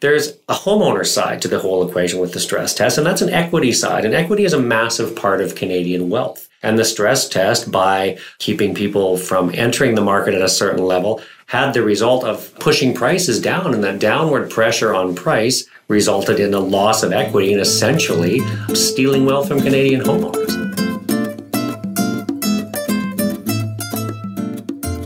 there's a homeowner side to the whole equation with the stress test, and that's an equity side. And equity is a massive part of Canadian wealth. And the stress test, by keeping people from entering the market at a certain level, had the result of pushing prices down. And that downward pressure on price resulted in a loss of equity and essentially stealing wealth from Canadian homeowners.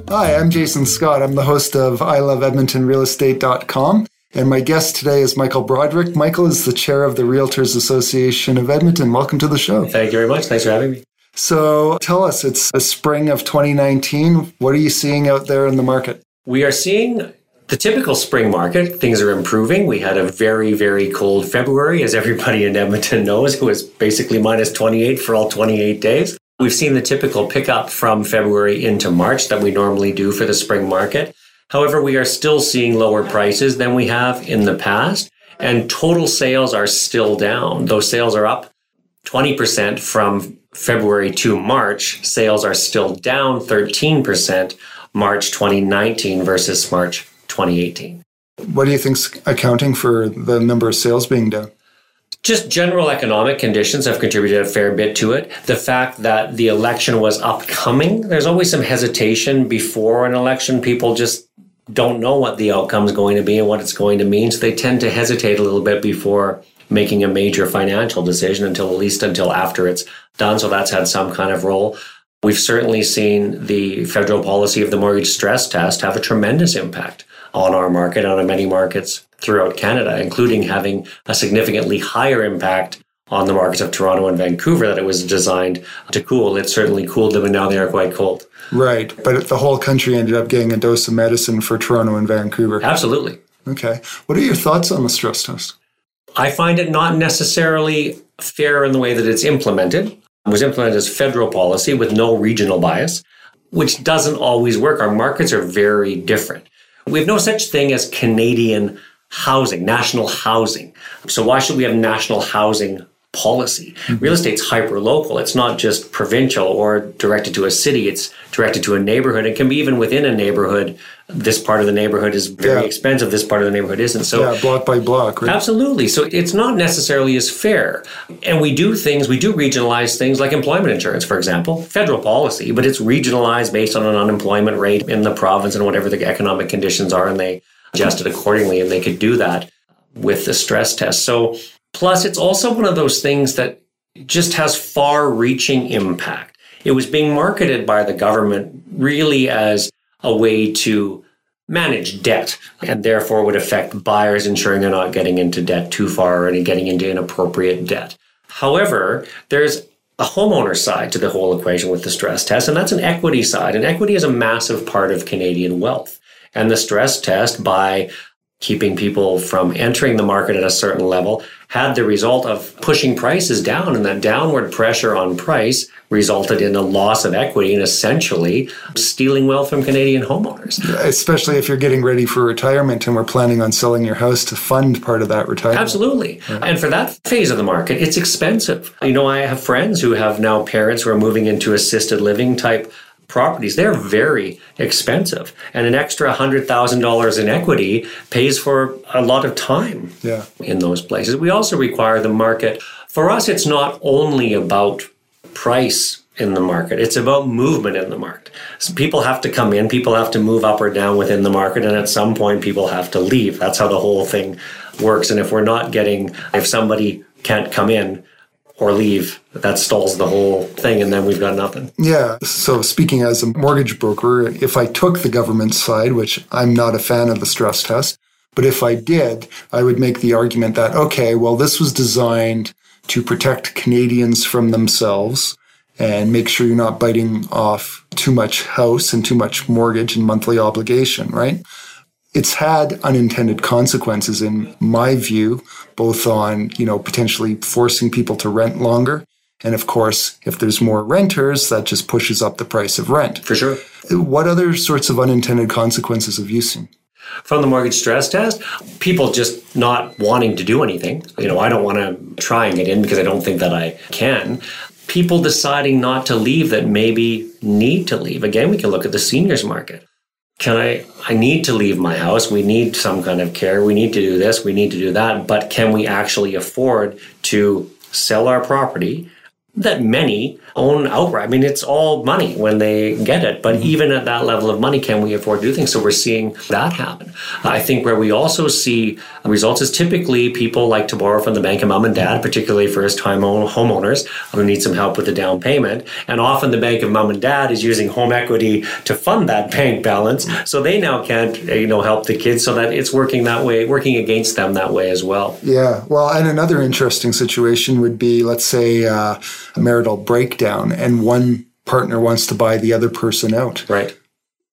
Hi, I'm Jason Scott. I'm the host of I Love EdmontonRealEstate.com. And my guest today is Michael Broderick. Michael is the chair of the Realtors Association of Edmonton. Welcome to the show. Thank you very much. Thanks for having me. So tell us, it's the spring of 2019. What are you seeing out there in the market? We are seeing the typical spring market. Things are improving. We had a very, very cold February, as everybody in Edmonton knows. It was basically minus 28 for all 28 days. We've seen the typical pickup from February into March that we normally do for the spring market. However, we are still seeing lower prices than we have in the past, and total sales are still down. Those sales are up 20% from February to March. Sales are still down 13% March 2019 versus March 2018. What do you think's accounting for the number of sales being down? Just general economic conditions have contributed a fair bit to it. The fact that the election was upcoming, there's always some hesitation before an election. People just don't know what the outcome is going to be and what it's going to mean. So they tend to hesitate a little bit before making a major financial decision until at least until after it's done. So that's had some kind of role. We've certainly seen the federal policy of the mortgage stress test have a tremendous impact on our market, on many markets throughout Canada, including having a significantly higher impact on the markets of Toronto and Vancouver that it was designed to cool. It certainly cooled them, and now they are quite cold. Right. But the whole country ended up getting a dose of medicine for Toronto and Vancouver. Absolutely. Okay. What are your thoughts on the stress test? I find it not necessarily fair in the way that it's implemented. It was implemented as federal policy with no regional bias, which doesn't always work. Our markets are very different. We have no such thing as Canadian housing, national housing. So why should we have national housing policy. Mm-hmm. Real estate's hyper local. It's not just provincial or directed to a city. It's directed to a neighborhood. It can be even within a neighborhood. This part of the neighborhood is very yeah. expensive. This part of the neighborhood isn't. So yeah, block by block. Right? Absolutely. So it's not necessarily as fair. And we do things. We do regionalize things like employment insurance, for example, federal policy, but it's regionalized based on an unemployment rate in the province and whatever the economic conditions are, and they adjust it accordingly. And they could do that with the stress test. So Plus, it's also one of those things that just has far reaching impact. It was being marketed by the government really as a way to manage debt and therefore would affect buyers, ensuring they're not getting into debt too far or getting into inappropriate debt. However, there's a homeowner side to the whole equation with the stress test, and that's an equity side. And equity is a massive part of Canadian wealth. And the stress test, by keeping people from entering the market at a certain level had the result of pushing prices down and that downward pressure on price resulted in a loss of equity and essentially stealing wealth from Canadian homeowners. Especially if you're getting ready for retirement and we're planning on selling your house to fund part of that retirement. Absolutely. And for that phase of the market, it's expensive. You know, I have friends who have now parents who are moving into assisted living type properties. They're very expensive. And an extra $100,000 in equity pays for a lot of time yeah. in those places. We also require the market. For us, it's not only about price in the market, it's about movement in the market. So people have to come in, people have to move up or down within the market, and at some point, people have to leave. That's how the whole thing works. And if we're not getting, if somebody can't come in, or leave. That stalls the whole thing, and then we've got nothing. Yeah. So, speaking as a mortgage broker, if I took the government side, which I'm not a fan of the stress test, but if I did, I would make the argument that, okay, well, this was designed to protect Canadians from themselves and make sure you're not biting off too much house and too much mortgage and monthly obligation, right? It's had unintended consequences in my view, both on, you know, potentially forcing people to rent longer. And of course, if there's more renters, that just pushes up the price of rent. For sure. What other sorts of unintended consequences have you seen? From the mortgage stress test, people just not wanting to do anything. You know, I don't want to try and get in because I don't think that I can. People deciding not to leave that maybe need to leave. Again, we can look at the seniors market can I I need to leave my house. We need some kind of care. We need to do this, we need to do that, but can we actually afford to sell our property that many own outright. I mean, it's all money when they get it. But mm-hmm. even at that level of money, can we afford to do things? So we're seeing that happen. I think where we also see results is typically people like to borrow from the bank of mom and dad, particularly first time homeowners who need some help with the down payment. And often the bank of mom and dad is using home equity to fund that bank balance. So they now can't, you know, help the kids so that it's working that way, working against them that way as well. Yeah. Well, and another interesting situation would be, let's say, uh, a marital breakdown down and one partner wants to buy the other person out. Right.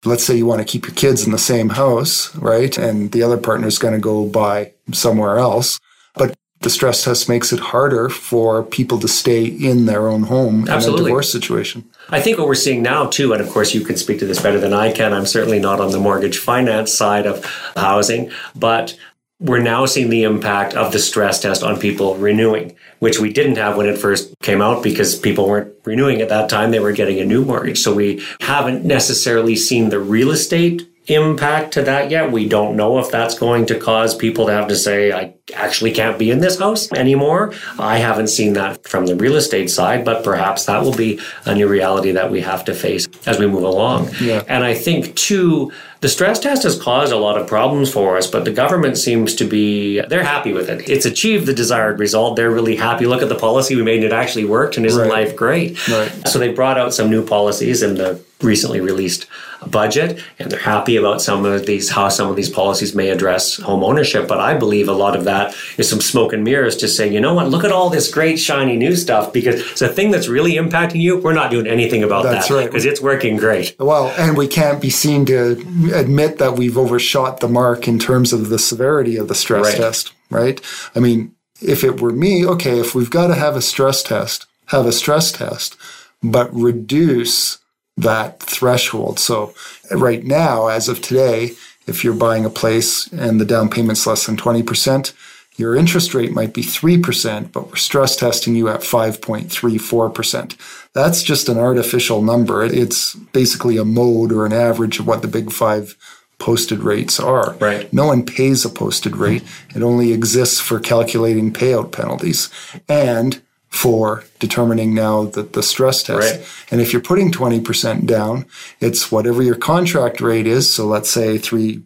Let's say you want to keep your kids in the same house, right? And the other partner is going to go buy somewhere else. But the stress test makes it harder for people to stay in their own home Absolutely. in a divorce situation. I think what we're seeing now, too, and of course you can speak to this better than I can. I'm certainly not on the mortgage finance side of housing, but we're now seeing the impact of the stress test on people renewing, which we didn't have when it first came out because people weren't renewing at that time. They were getting a new mortgage. So we haven't necessarily seen the real estate impact to that yet. We don't know if that's going to cause people to have to say, I actually can't be in this house anymore. I haven't seen that from the real estate side, but perhaps that will be a new reality that we have to face as we move along. Yeah. And I think, too, the stress test has caused a lot of problems for us, but the government seems to be, they're happy with it. It's achieved the desired result. They're really happy. Look at the policy we made and it actually worked and isn't right. life great? Right. So they brought out some new policies in the recently released budget and they're happy about some of these, how some of these policies may address home ownership. But I believe a lot of that is some smoke and mirrors to say, you know what, look at all this great shiny new stuff because it's a thing that's really impacting you. We're not doing anything about that's that because right. it's working great. Well, and we can't be seen to admit that we've overshot the mark in terms of the severity of the stress right. test, right? I mean, if it were me, okay, if we've got to have a stress test, have a stress test, but reduce that threshold. So right now, as of today, if you're buying a place and the down payment's less than 20%, your interest rate might be 3%, but we're stress testing you at 5.34%. That's just an artificial number. It's basically a mode or an average of what the big five posted rates are. Right. No one pays a posted rate. It only exists for calculating payout penalties and for determining now the, the stress test. Right. And if you're putting 20% down, it's whatever your contract rate is. So let's say 3%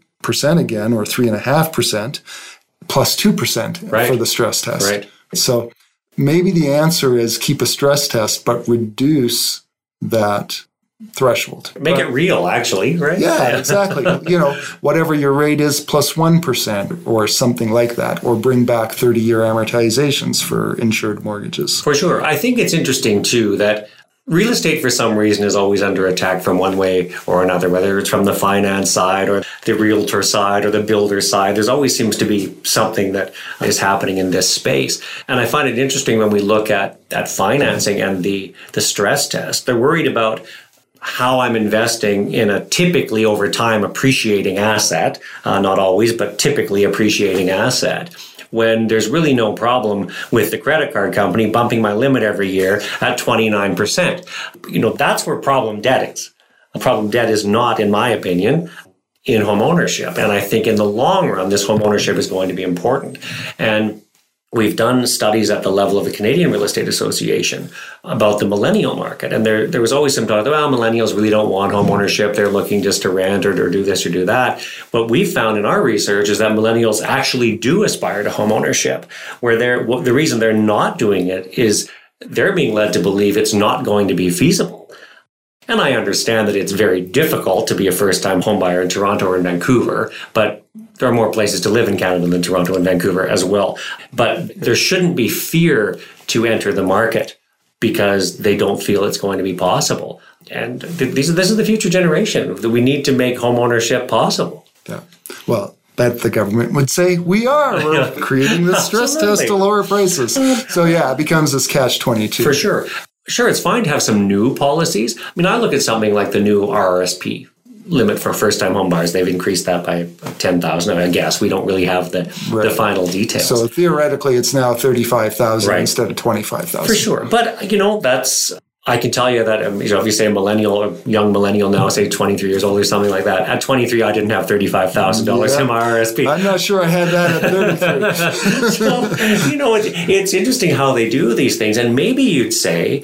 again or 3.5% plus 2% right. for the stress test. Right. So maybe the answer is keep a stress test, but reduce that threshold. Make it real, actually, right? Yeah, exactly. you know, whatever your rate is plus 1 or something like that, or bring back 30 year amortizations for insured mortgages. For sure. I think it's interesting, too, that Real estate, for some reason, is always under attack from one way or another, whether it's from the finance side or the realtor side or the builder side. There's always seems to be something that is happening in this space. And I find it interesting when we look at, at financing and the, the stress test. They're worried about how I'm investing in a typically over time appreciating asset, uh, not always, but typically appreciating asset when there's really no problem with the credit card company bumping my limit every year at 29%. You know, that's where problem debt is. A problem debt is not, in my opinion, in home ownership. And I think in the long run, this home ownership is going to be important. And We've done studies at the level of the Canadian Real Estate Association about the millennial market. And there, there was always some talk, well, millennials really don't want home ownership. They're looking just to rent or, or do this or do that. What we found in our research is that millennials actually do aspire to home ownership, where they're, the reason they're not doing it is they're being led to believe it's not going to be feasible. And I understand that it's very difficult to be a first time homebuyer in Toronto or in Vancouver, but there are more places to live in Canada than Toronto and Vancouver as well. But there shouldn't be fear to enter the market because they don't feel it's going to be possible. And th- these are, this is the future generation that we need to make homeownership possible. Yeah. Well, that the government would say we are. We're creating this stress test to lower prices. So yeah, it becomes this catch twenty two. For sure. Sure, it's fine to have some new policies. I mean, I look at something like the new RRSP, limit for first time home buyers. They've increased that by 10,000. I guess we don't really have the, right. the final details. So theoretically, it's now 35,000 right. instead of 25,000. For sure. But, you know, that's I can tell you that um, you know, if you say a millennial, a young millennial now, say 23 years old or something like that. At 23, I didn't have $35,000 Yeah. in my RSP. I'm not sure I had that at 33. so, you know, it, it's interesting how they do these things. And maybe you'd say,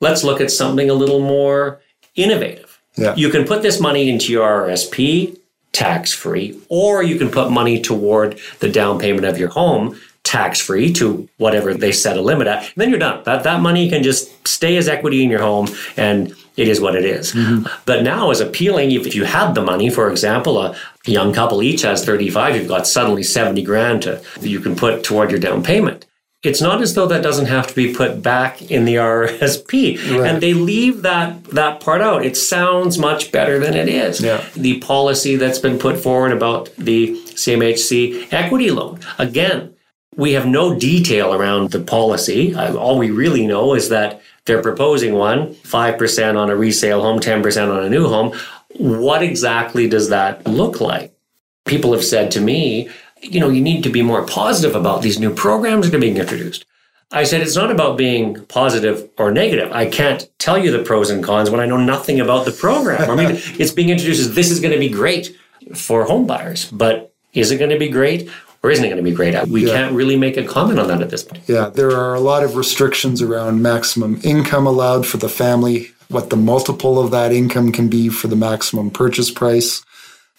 let's look at something a little more innovative. Yeah. You can put this money into your RSP tax free, or you can put money toward the down payment of your home tax free to whatever they set a limit at. Then you're done. That, that money can just stay as equity in your home and it is what it is. Mm-hmm. But now, as appealing, if you had the money, for example, a young couple each has 35, you've got suddenly 70 grand to, you can put toward your down payment. It's not as though that doesn't have to be put back in the RSP. Right. And they leave that that part out. It sounds much better than it is. Yeah. The policy that's been put forward about the CMHC equity loan. Again, we have no detail around the policy. Uh, all we really know is that they're proposing one, 5% on a resale home, 10% on a new home. What exactly does that look like? People have said to me, you know, you need to be more positive about these new programs that are being introduced. I said, it's not about being positive or negative. I can't tell you the pros and cons when I know nothing about the program. I mean, it's being introduced as this is going to be great for home buyers, but is it going to be great or isn't it going to be great? Uh, we Yeah. can't really make a comment on that at this point. Yeah, there are a lot of restrictions around maximum income allowed for the family, what the multiple of that income can be for the maximum purchase price.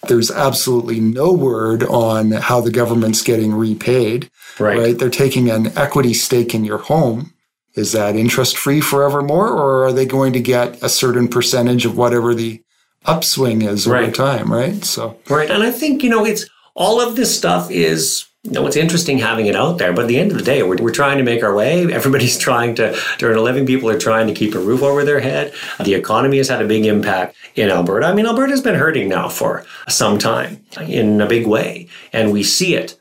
There's absolutely no word on how the government's getting repaid. Right. right? They're taking an equity stake in your home. Is that interest free forevermore, or are they going to get a certain percentage of whatever the upswing is over time? Right. So, Right. And I think, you know, it's all of this stuff is, you know, it's interesting having it out there. But at the end of the day, we're, we're trying to make our way. Everybody's trying to, to earn a living. People are trying to keep a roof over their head. The economy has had a big impact in Alberta. I mean, Alberta's been hurting now for some time in a big way, and we see it.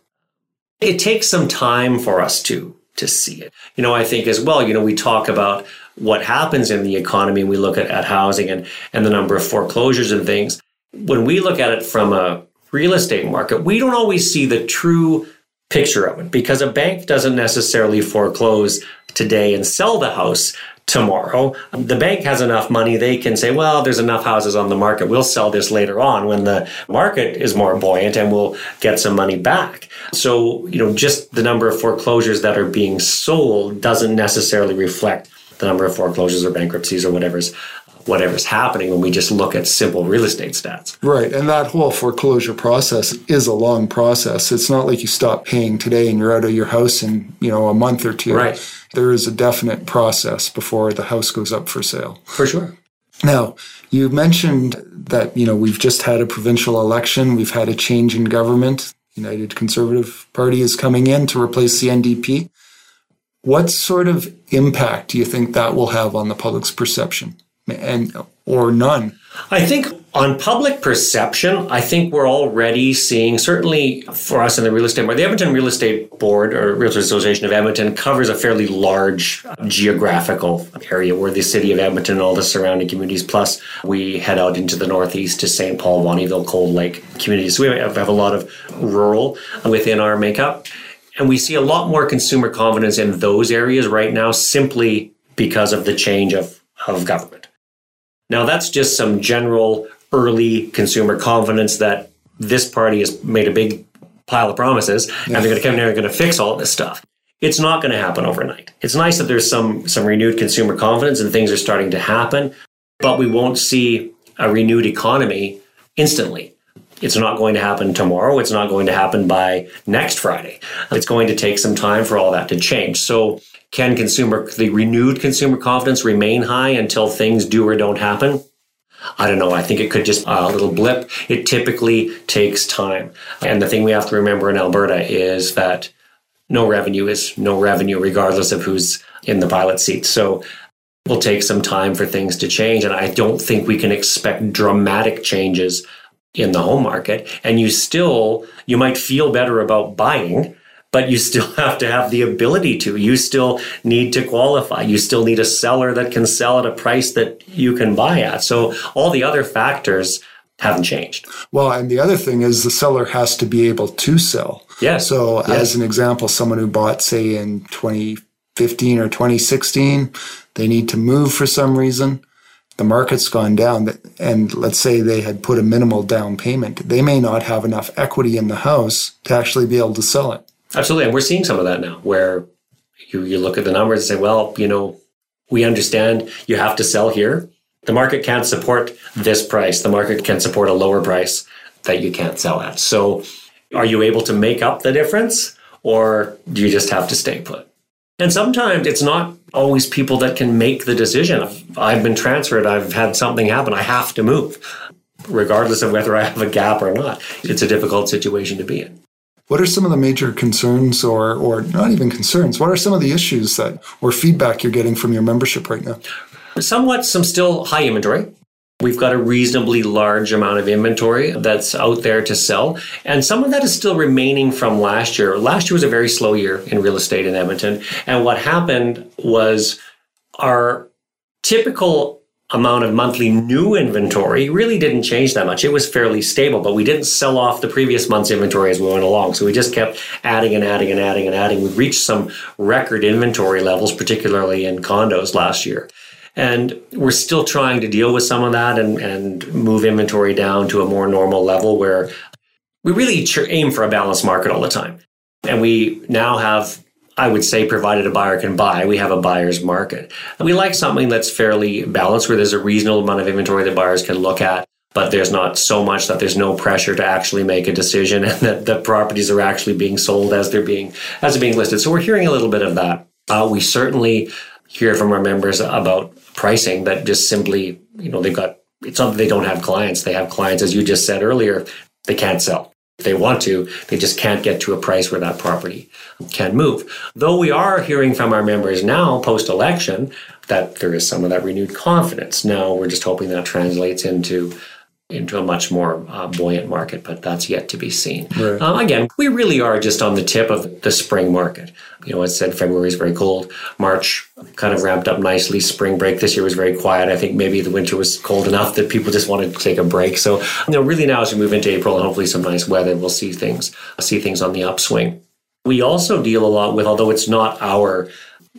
It takes some time for us to to see it. You know, I think as well, you know, we talk about what happens in the economy and we look at, at housing and, and the number of foreclosures and things. When we look at it from a real estate market, we don't always see the true picture of it because a bank doesn't necessarily foreclose today and sell the house tomorrow. The bank has enough money, they can say, well, there's enough houses on the market. We'll sell this later on when the market is more buoyant and we'll get some money back. So, you know, just the number of foreclosures that are being sold doesn't necessarily reflect the number of foreclosures or bankruptcies or whatever's whatever's happening when we just look at simple real estate stats. Right. And that whole foreclosure process is a long process. It's not like you stop paying today and you're out of your house in, you know, a month or two. Right. There is a definite process before the house goes up for sale. For sure. Now, you mentioned that, you know, we've just had a provincial election, we've had a change in government. United Conservative Party is coming in to replace the NDP. What sort of impact do you think that will have on the public's perception? And or none? I think on public perception, I think we're already seeing, certainly for us in the real estate market, the Edmonton Real Estate Board or Realtors Association of Edmonton covers a fairly large geographical area where the city of Edmonton and all the surrounding communities, plus we head out into the northeast to St. Paul, Bonnyville, Cold Lake communities. So we have a lot of rural within our makeup. And we see a lot more consumer confidence in those areas right now simply because of the change of, of government. Now, that's just some general early consumer confidence that this party has made a big pile of promises and they're going to come in here and going to fix all this stuff. It's not going to happen overnight. It's nice that there's some some renewed consumer confidence and things are starting to happen, but we won't see a renewed economy instantly. It's not going to happen tomorrow. It's not going to happen by next Friday. It's going to take some time for all that to change. So can consumer the renewed consumer confidence remain high until things do or don't happen? I don't know. I think it could just uh, a little blip. It typically takes time. And the thing we have to remember in Alberta is that no revenue is no revenue, regardless of who's in the pilot seat. So it'll take some time for things to change. And I don't think we can expect dramatic changes in the home market. And you still, you might feel better about buying, but you still have to have the ability to. You still need to qualify. You still need a seller that can sell at a price that you can buy at. So all the other factors haven't changed. Well, and the other thing is the seller has to be able to sell. yeah So, Yes. as an example, someone who bought, say, in 2015 or 2016, they need to move for some reason, the market's gone down, and let's say they had put a minimal down payment, they may not have enough equity in the house to actually be able to sell it. Absolutely. And we're seeing some of that now where you, you look at the numbers and say, well, you know, we understand you have to sell here. The market can't support this price. The market can support a lower price that you can't sell at. So are you able to make up the difference or do you just have to stay put? And sometimes it's not always people that can make the decision. I've been transferred, I've had something happen, I have to move, regardless of whether I have a gap or not. It's a difficult situation to be in. What are some of the major concerns or or not even concerns? What are some of the issues that or feedback you're getting from your membership right now? Somewhat some still high inventory. We've got a reasonably large amount of inventory that's out there to sell. And some of that is still remaining from last year. Last year was a very slow year in real estate in Edmonton. And what happened was our typical amount of monthly new inventory really didn't change that much. It was fairly stable, but we didn't sell off the previous month's inventory as we went along. So we just kept adding and adding and adding and adding. We reached some record inventory levels, particularly in condos last year. And we're still trying to deal with some of that and, and move inventory down to a more normal level where we really aim for a balanced market all the time. And we now have, I would say, provided a buyer can buy, we have a buyer's market. We like something that's fairly balanced where there's a reasonable amount of inventory that buyers can look at but there's not so much that there's no pressure to actually make a decision and that the properties are actually being sold as they're being as they're being listed. So we're hearing a little bit of that. Uh, we certainly hear from our members about pricing that just simply, you know, they've got, it's not that they don't have clients. They have clients, as you just said earlier, they can't sell. If they want to, they just can't get to a price where that property can move. Though we are hearing from our members now, post election, that there is some of that renewed confidence. Now we're just hoping that translates into into a much more uh, buoyant market, but that's yet to be seen. Right. Uh, again, we really are just on the tip of the spring market. You know, I said February is very cold. March kind of ramped up nicely. Spring break this year was very quiet. I think maybe the winter was cold enough that people just wanted to take a break. So, you know, really now as we move into April and hopefully some nice weather, we'll see things see things on the upswing. We also deal a lot with, although it's not our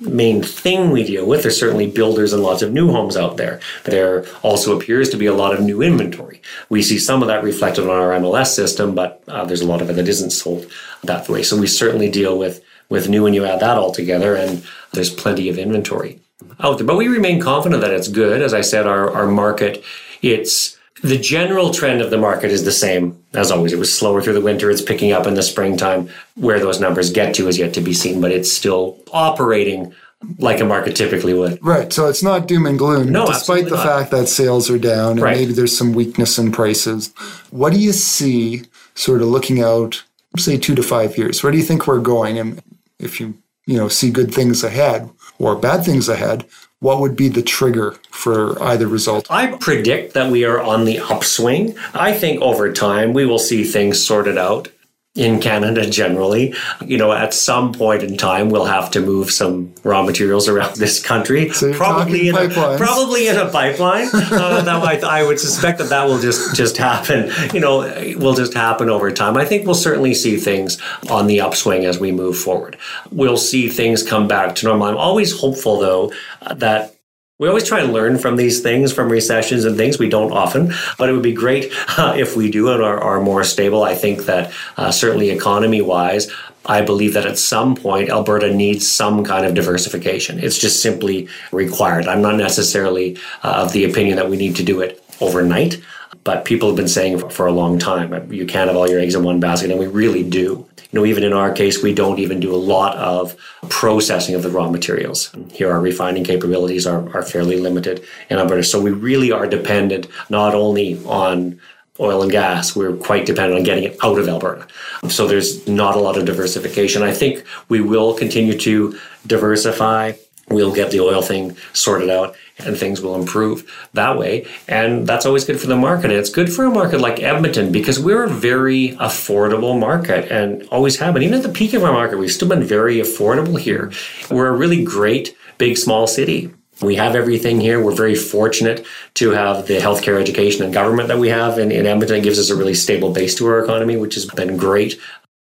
main thing we deal with. There's certainly builders and lots of new homes out there. There also appears to be a lot of new inventory. We see some of that reflected on our MLS system, but uh, there's a lot of it that isn't sold that way. So we certainly deal with with new and you add that all together, and there's plenty of inventory out there. But we remain confident that it's good. As I said, our our market, it's the general trend of the market is the same as always. It was slower through the winter. It's picking up in the springtime. Where those numbers get to is yet to be seen, but it's still operating like a market typically would. Right. So it's not doom and gloom, no, despite the not. fact that sales are down and right. maybe there's some weakness in prices. What do you see sort of looking out, say two to five years? Where do you think we're going? And if you, you know, see good things ahead or bad things ahead, what would be the trigger for either result? I predict that we are on the upswing. I think over time we will see things sorted out in Canada generally. You know, at some point in time, we'll have to move some raw materials around this country. So probably in a, probably in a pipeline. uh, that I, I would suspect that that will just just happen. You know, will just happen over time. I think we'll certainly see things on the upswing as we move forward. We'll see things come back to normal. I'm always hopeful, though, that we always try and learn from these things, from recessions and things. We don't often, but it would be great uh, if we do and are, are, more stable. I think that uh, certainly economy wise, I believe that at some point Alberta needs some kind of diversification. It's just simply required. I'm not necessarily uh, of the opinion that we need to do it overnight, but people have been saying for a long time, uh, you can't have all your eggs in one basket, and we really do you know, even in our case, we don't even do a lot of processing of the raw materials. Here, our refining capabilities are, are fairly limited in Alberta. So we really are dependent not only on oil and gas, we're quite dependent on getting it out of Alberta. So there's not a lot of diversification. I think we will continue to diversify we'll get the oil thing sorted out and things will improve that way. And that's always good for the market. And it's good for a market like Edmonton because we're a very affordable market and always have been. Even at the peak of our market, we've still been very affordable here. We're a really great big small city. We have everything here. We're very fortunate to have the healthcare, education, and government that we have in, in Edmonton. It gives us a really stable base to our economy, which has been great.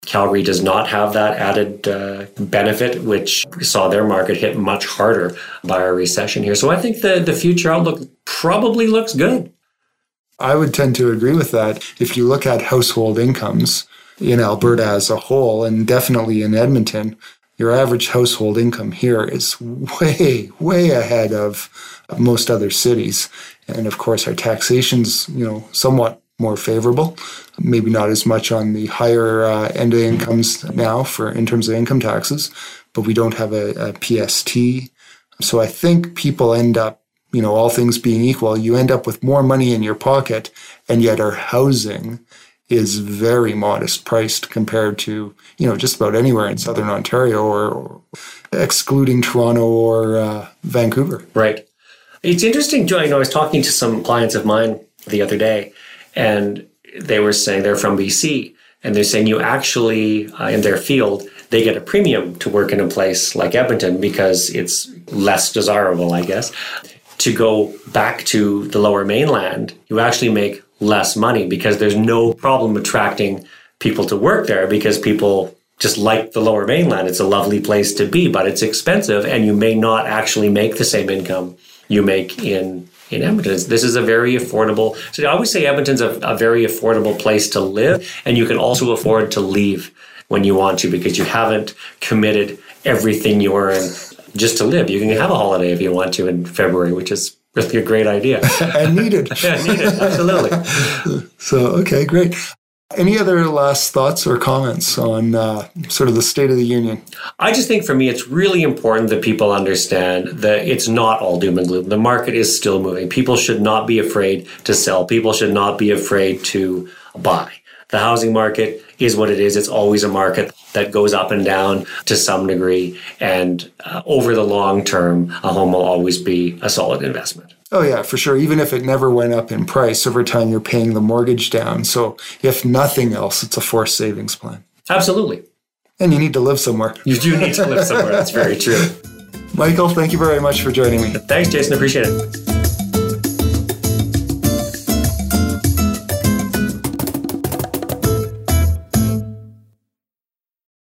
Calgary does not have that added uh, benefit, which saw their market hit much harder by a recession here. So I think the, the future outlook probably looks good. I would tend to agree with that. If you look at household incomes in Alberta as a whole, and definitely in Edmonton, your average household income here is way, way ahead of most other cities. And of course, our taxation's, you know, somewhat more favorable. Maybe not as much on the higher uh, end of incomes now for in terms of income taxes, but we don't have a, a PST. So I think people end up, you know, all things being equal, you end up with more money in your pocket, and yet our housing is very modest priced compared to you know just about anywhere in southern Ontario or, or excluding Toronto or uh, Vancouver. Right. It's interesting. You know, I was talking to some clients of mine the other day, and they were saying they're from BC, and they're saying you actually uh, in their field they get a premium to work in a place like Edmonton because it's less desirable, I guess. To go back to the lower mainland, you actually make less money because there's no problem attracting people to work there because people just like the lower mainland. It's a lovely place to be, but it's expensive and you may not actually make the same income you make in in Edmonton. This is a very affordable. So I always say Edmonton's a, a very affordable place to live, and you can also afford to leave when you want to because you haven't committed everything you earn just to live. You can have a holiday if you want to in February, which is really a great idea. and needed. yeah, needed, absolutely. so, okay, great. Any other last thoughts or comments on uh, sort of the state of the union? I just think for me, it's really important that people understand that it's not all doom and gloom. The market is still moving. People should not be afraid to sell. People should not be afraid to buy. The housing market is what it is. It's always a market that goes up and down to some degree. And uh, over the long term, a home will always be a solid investment. Oh, yeah, for sure. Even if it never went up in price, over time you're paying the mortgage down. So, if nothing else, it's a forced savings plan. Absolutely. And you need to live somewhere. You do need to live somewhere. That's very true. Michael, thank you very much for joining me. Thanks, Jason. Appreciate it.